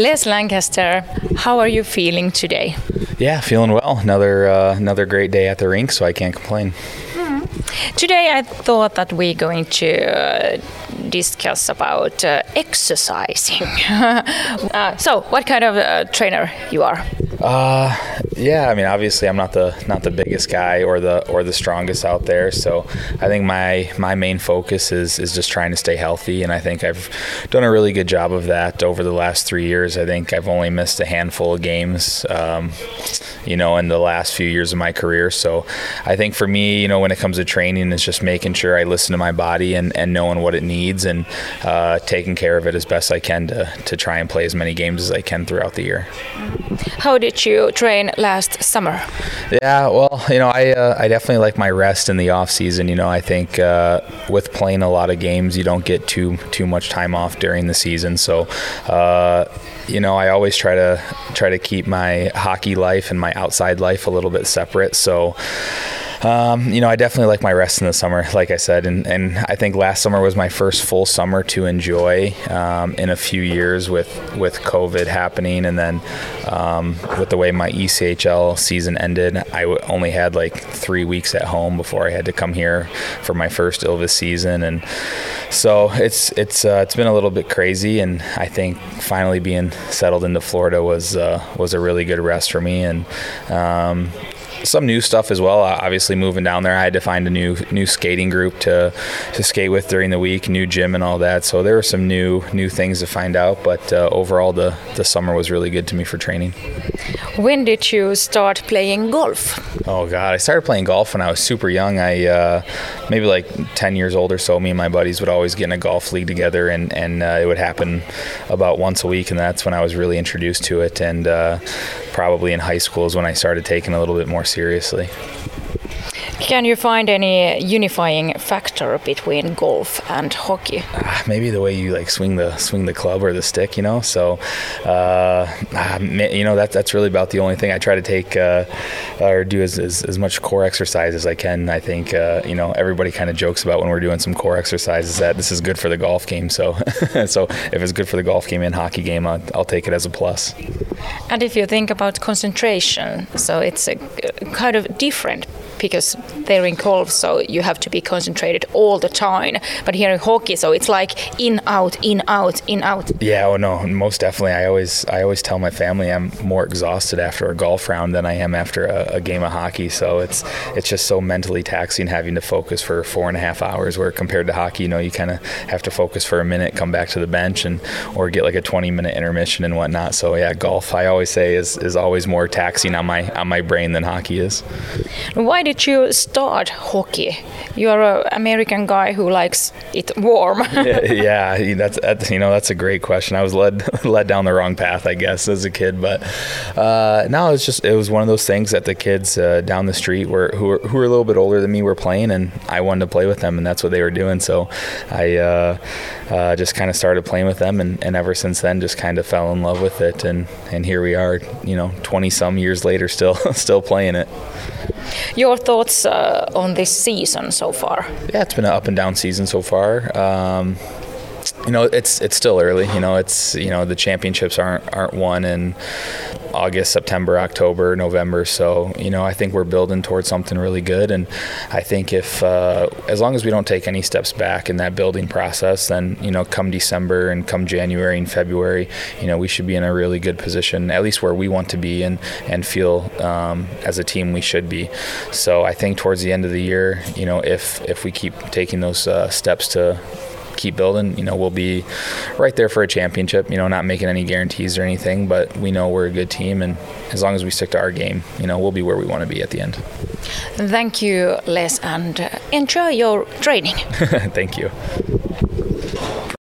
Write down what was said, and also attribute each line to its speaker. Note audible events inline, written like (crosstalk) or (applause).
Speaker 1: Les Lancaster, how are you feeling today?
Speaker 2: Yeah, feeling well. Another uh, another great day at the rink, so I can't complain.
Speaker 1: Today I thought that we're going to uh, discuss about uh, exercising. (laughs) uh, so, what kind of uh, trainer you are?
Speaker 2: Uh, yeah, I mean, obviously, I'm not the not the biggest guy or the or the strongest out there. So, I think my my main focus is is just trying to stay healthy, and I think I've done a really good job of that over the last three years. I think I've only missed a handful of games, um, you know, in the last few years of my career. So, I think for me, you know, when it comes to training, it's just making sure I listen to my body and, and knowing what it needs and uh, taking care of it as best I can to to try and play as many games as I can throughout the year.
Speaker 1: How did you train last summer?
Speaker 2: Yeah, well, you know, I uh, I definitely like my rest in the off season. You know, I think uh, with playing a lot of games, you don't get too too much time off during the season. So, uh, you know, I always try to try to keep my hockey life and my outside life a little bit separate. So. Um, you know, I definitely like my rest in the summer, like I said, and, and I think last summer was my first full summer to enjoy um, in a few years with with COVID happening, and then um, with the way my ECHL season ended, I w- only had like three weeks at home before I had to come here for my first Ilves season, and so it's it's uh, it's been a little bit crazy, and I think finally being settled into Florida was uh, was a really good rest for me, and um, some new stuff as well. Obviously, moving down there, I had to find a new new skating group to to skate with during the week, new gym and all that. So there were some new new things to find out. But uh, overall, the the summer was really good to me for training.
Speaker 1: When did you start playing golf?
Speaker 2: Oh God, I started playing golf when I was super young. I uh, maybe like 10 years old or so. Me and my buddies would always get in a golf league together, and and uh, it would happen about once a week, and that's when I was really introduced to it. And uh, probably in high school is when I started taking a little bit more seriously.
Speaker 1: Can you find any unifying factor between golf and hockey?
Speaker 2: Ah, maybe the way you like swing the swing the club or the stick, you know. So, uh, ah, you know that that's really about the only thing I try to take uh, or do as, as, as, much core exercise as I can. I think uh, you know everybody kind of jokes about when we're doing some core exercises that this is good for the golf game. So, (laughs) so if it's good for the golf game and hockey game, I'll, I'll take it as a plus.
Speaker 1: And if you think about concentration, so it's a kind of different because they're in golf, so you have to be concentrated all the time. But here in hockey, so it's like in out, in out, in out.
Speaker 2: Yeah, oh no, most definitely. I always I always tell my family I'm more exhausted after a golf round than I am after a, a game of hockey. So it's it's just so mentally taxing having to focus for four and a half hours. Where compared to hockey, you know, you kind of have to focus for a minute, come back to the bench, and or get like a 20 minute intermission and whatnot. So yeah, golf I always say is is always more taxing on my on my brain than hockey is.
Speaker 1: Why did you start hockey? You're an American guy who likes it warm. (laughs)
Speaker 2: yeah, yeah, that's, you know that's a great question. I was led (laughs) led down the wrong path, I guess, as a kid. But uh, no, it's just it was one of those things that the kids uh, down the street were who were who were a little bit older than me were playing, and I wanted to play with them, and that's what they were doing. So I uh, uh just kind of started playing with them, and, and ever since then, just kind of fell in love with it, and and here we are, you know, 20 some years later, still (laughs) still playing it.
Speaker 1: Your thoughts uh, on this season so far?
Speaker 2: Yeah, it's been an up and down season so far. Um, you know, it's it's still early. You know, it's you know the championships aren't aren't won in August, September, October, November. So you know, I think we're building towards something really good. And I think if uh, as long as we don't take any steps back in that building process, then you know, come December and come January and February, you know, we should be in a really good position, at least where we want to be and and feel um, as a team we should be. So I think towards the end of the year, you know, if if we keep taking those uh, steps to keep building, you know, we'll be right there for a championship. You know, not making any guarantees or anything, but we know we're a good team, and as long as we stick to our game, you know, we'll be where we want to be at the end.
Speaker 1: Thank you, Les, and uh, enjoy your training. (laughs)
Speaker 2: Thank you.